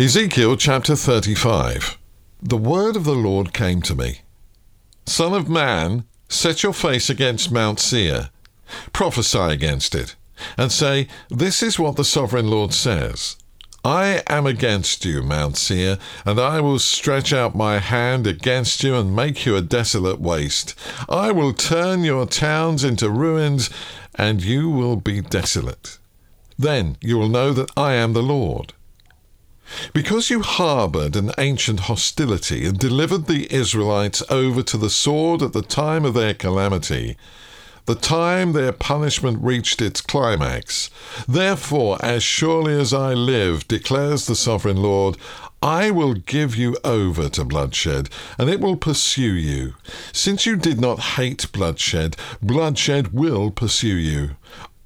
Ezekiel chapter 35. The word of the Lord came to me. Son of man, set your face against Mount Seir, prophesy against it, and say, This is what the sovereign Lord says. I am against you, Mount Seir, and I will stretch out my hand against you and make you a desolate waste. I will turn your towns into ruins, and you will be desolate. Then you will know that I am the Lord. Because you harboured an ancient hostility and delivered the Israelites over to the sword at the time of their calamity, the time their punishment reached its climax. Therefore, as surely as I live, declares the sovereign Lord, I will give you over to bloodshed, and it will pursue you. Since you did not hate bloodshed, bloodshed will pursue you.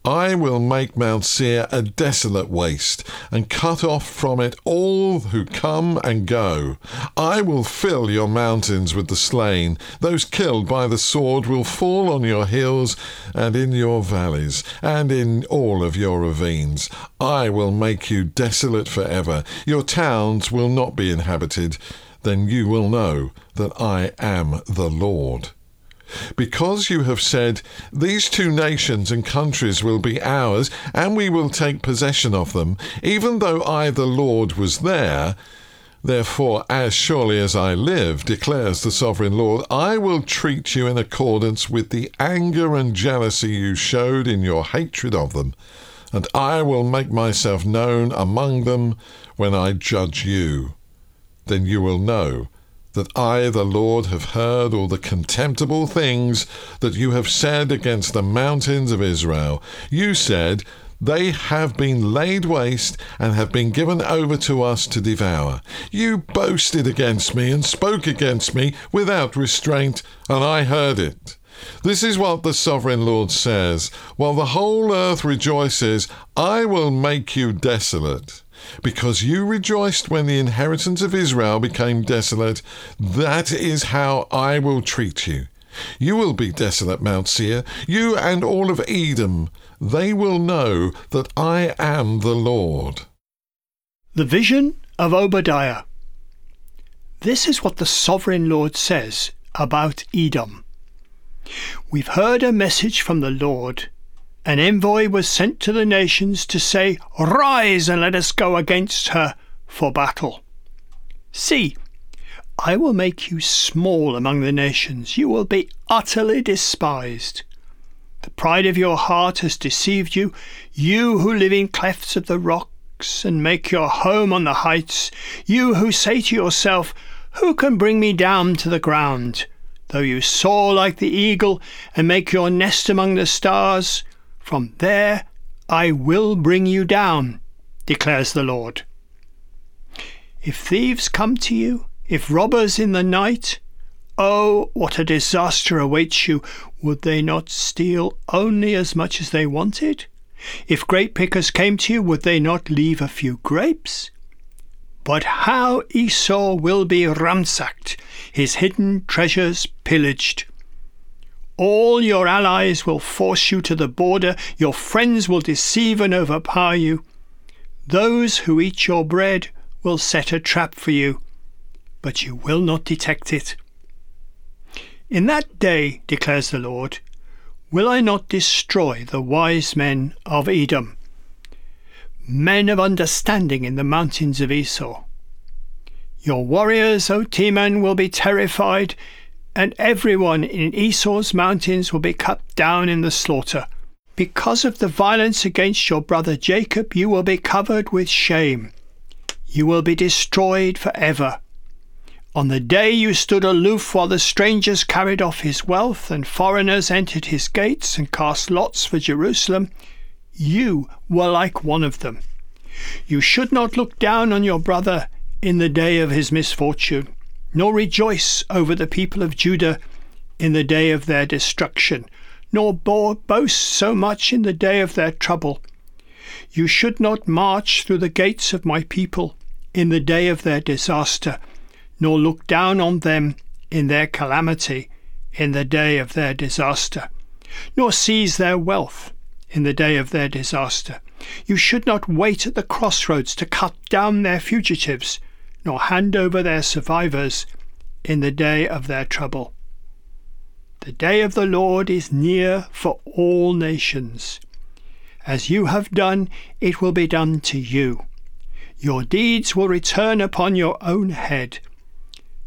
I will make Mount Seir a desolate waste, and cut off from it all who come and go. I will fill your mountains with the slain. Those killed by the sword will fall on your hills and in your valleys, and in all of your ravines. I will make you desolate forever. Your towns will not be inhabited. Then you will know that I am the Lord. Because you have said, These two nations and countries will be ours, and we will take possession of them, even though I, the Lord, was there. Therefore, as surely as I live, declares the sovereign Lord, I will treat you in accordance with the anger and jealousy you showed in your hatred of them, and I will make myself known among them when I judge you. Then you will know that I, the Lord, have heard all the contemptible things that you have said against the mountains of Israel. You said, They have been laid waste and have been given over to us to devour. You boasted against me and spoke against me without restraint, and I heard it. This is what the sovereign Lord says While the whole earth rejoices, I will make you desolate. Because you rejoiced when the inheritance of Israel became desolate, that is how I will treat you. You will be desolate, Mount Seir, you and all of Edom. They will know that I am the Lord. The vision of Obadiah. This is what the sovereign Lord says about Edom. We've heard a message from the Lord an envoy was sent to the nations to say, Rise and let us go against her for battle. See, I will make you small among the nations. You will be utterly despised. The pride of your heart has deceived you, you who live in clefts of the rocks and make your home on the heights, you who say to yourself, Who can bring me down to the ground? Though you soar like the eagle and make your nest among the stars, from there I will bring you down, declares the Lord. If thieves come to you, if robbers in the night, oh, what a disaster awaits you! Would they not steal only as much as they wanted? If grape pickers came to you, would they not leave a few grapes? But how Esau will be ransacked, his hidden treasures pillaged. All your allies will force you to the border, your friends will deceive and overpower you. Those who eat your bread will set a trap for you, but you will not detect it. In that day, declares the Lord, will I not destroy the wise men of Edom, men of understanding in the mountains of Esau. Your warriors, O Teman, will be terrified, and everyone in Esau's mountains will be cut down in the slaughter. Because of the violence against your brother Jacob, you will be covered with shame. You will be destroyed forever. On the day you stood aloof while the strangers carried off his wealth and foreigners entered his gates and cast lots for Jerusalem, you were like one of them. You should not look down on your brother in the day of his misfortune, nor rejoice over the people of Judah in the day of their destruction, nor boast so much in the day of their trouble. You should not march through the gates of my people in the day of their disaster nor look down on them in their calamity in the day of their disaster, nor seize their wealth in the day of their disaster. You should not wait at the crossroads to cut down their fugitives, nor hand over their survivors in the day of their trouble. The day of the Lord is near for all nations. As you have done, it will be done to you. Your deeds will return upon your own head.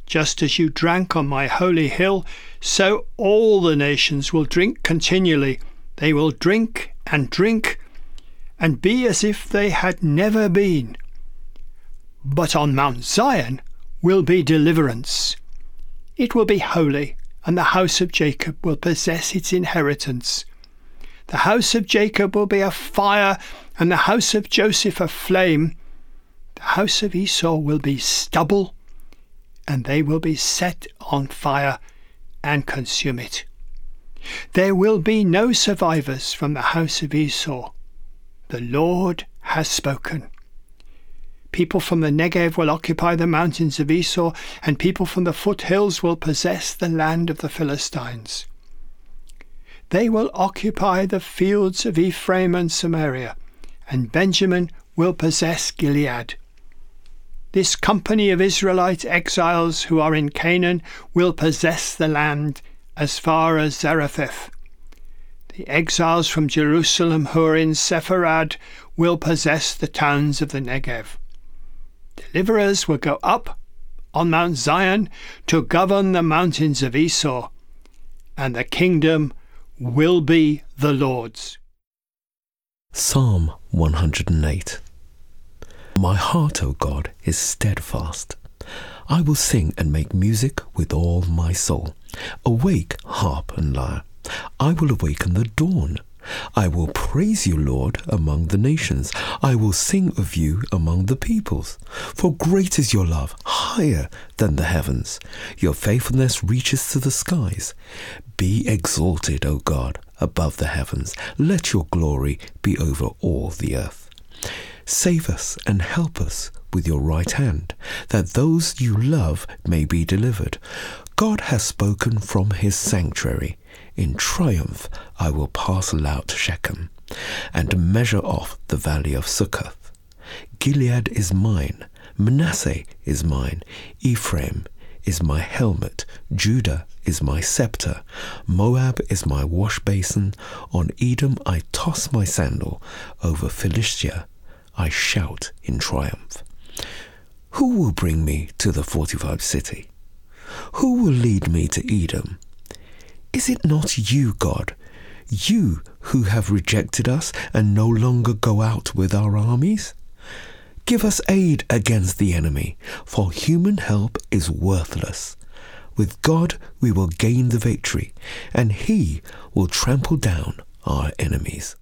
Just as you drank on my holy hill, so all the nations will drink continually. They will drink and drink and be as if they had never been. But on Mount Zion will be deliverance. It will be holy, and the house of Jacob will possess its inheritance. The house of Jacob will be a fire, and the house of Joseph a flame. The house of Esau will be stubble, and they will be set on fire and consume it. There will be no survivors from the house of Esau. The Lord has spoken. People from the Negev will occupy the mountains of Esau, and people from the foothills will possess the land of the Philistines. They will occupy the fields of Ephraim and Samaria, and Benjamin will possess Gilead. This company of Israelite exiles who are in Canaan will possess the land as far as Zarephath. The exiles from Jerusalem who are in Sepharad will possess the towns of the Negev. Deliverers will go up on Mount Zion to govern the mountains of Esau, and the kingdom will be the Lord's. Psalm 108 my heart, O God, is steadfast. I will sing and make music with all my soul. Awake, harp and lyre. I will awaken the dawn. I will praise you, Lord, among the nations. I will sing of you among the peoples. For great is your love, higher than the heavens. Your faithfulness reaches to the skies. Be exalted, O God, above the heavens. Let your glory be over all the earth. Save us and help us with your right hand, that those you love may be delivered. God has spoken from his sanctuary. In triumph I will parcel out Shechem, and measure off the valley of Succoth. Gilead is mine, Manasseh is mine, Ephraim is my helmet, Judah is my scepter, Moab is my wash basin, on Edom I toss my sandal, over Philistia I shout in triumph. Who will bring me to the fortified city? Who will lead me to Edom? Is it not you, God, you who have rejected us and no longer go out with our armies? Give us aid against the enemy, for human help is worthless. With God we will gain the victory, and He will trample down our enemies.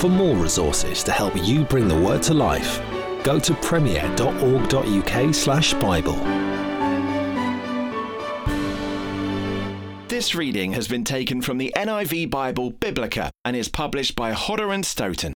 For more resources to help you bring the word to life, go to premier.org.uk/slash Bible. This reading has been taken from the NIV Bible Biblica and is published by Hodder and Stoughton.